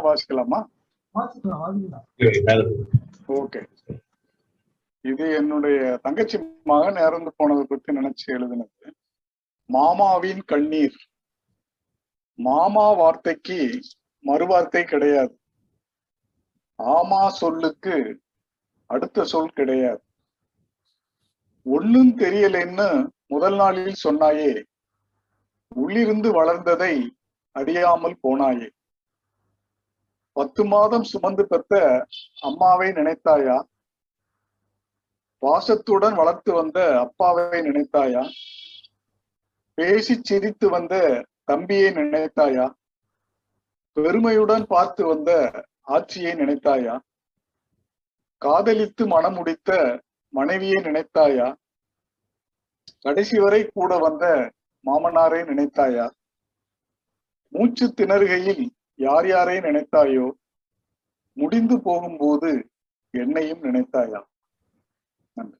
வாசிக்கலாமா? ஓகே. இது என்னுடைய தங்கச்சி மகன் இறந்து போனதை பத்தி நினைச்சு எழுதினது. மாமாவின் கண்ணீர். மாமா வார்த்தைக்கு மறுவார்த்தை கிடையாது. ஆமா சொல்லுக்கு அடுத்த சொல் கிடையாது. ஒண்ணும் தெரியலைன்னு முதல் நாளில் சொன்னாயே. உள்ளிருந்து வளர்ந்ததை அறியாமல் போனாயே. பத்து மாதம் சுமந்து பெற்ற அம்மாவை நினைத்தாயா? பாசத்துடன் வளர்த்து வந்த அப்பாவை நினைத்தாயா? பேசி சிரித்து வந்த தம்பியை நினைத்தாயா? பெருமையுடன் பார்த்து வந்த ஆட்சியை நினைத்தாயா? காதலித்து மனம் முடித்த மனைவியை நினைத்தாயா? கடைசி வரை கூட வந்த மாமனாரை நினைத்தாயா? மூச்சு திணறுகையில் யார் யாரை நினைத்தாயோ முடிந்து போகும்போது என்னையும் நினைத்தாயா? நன்றி.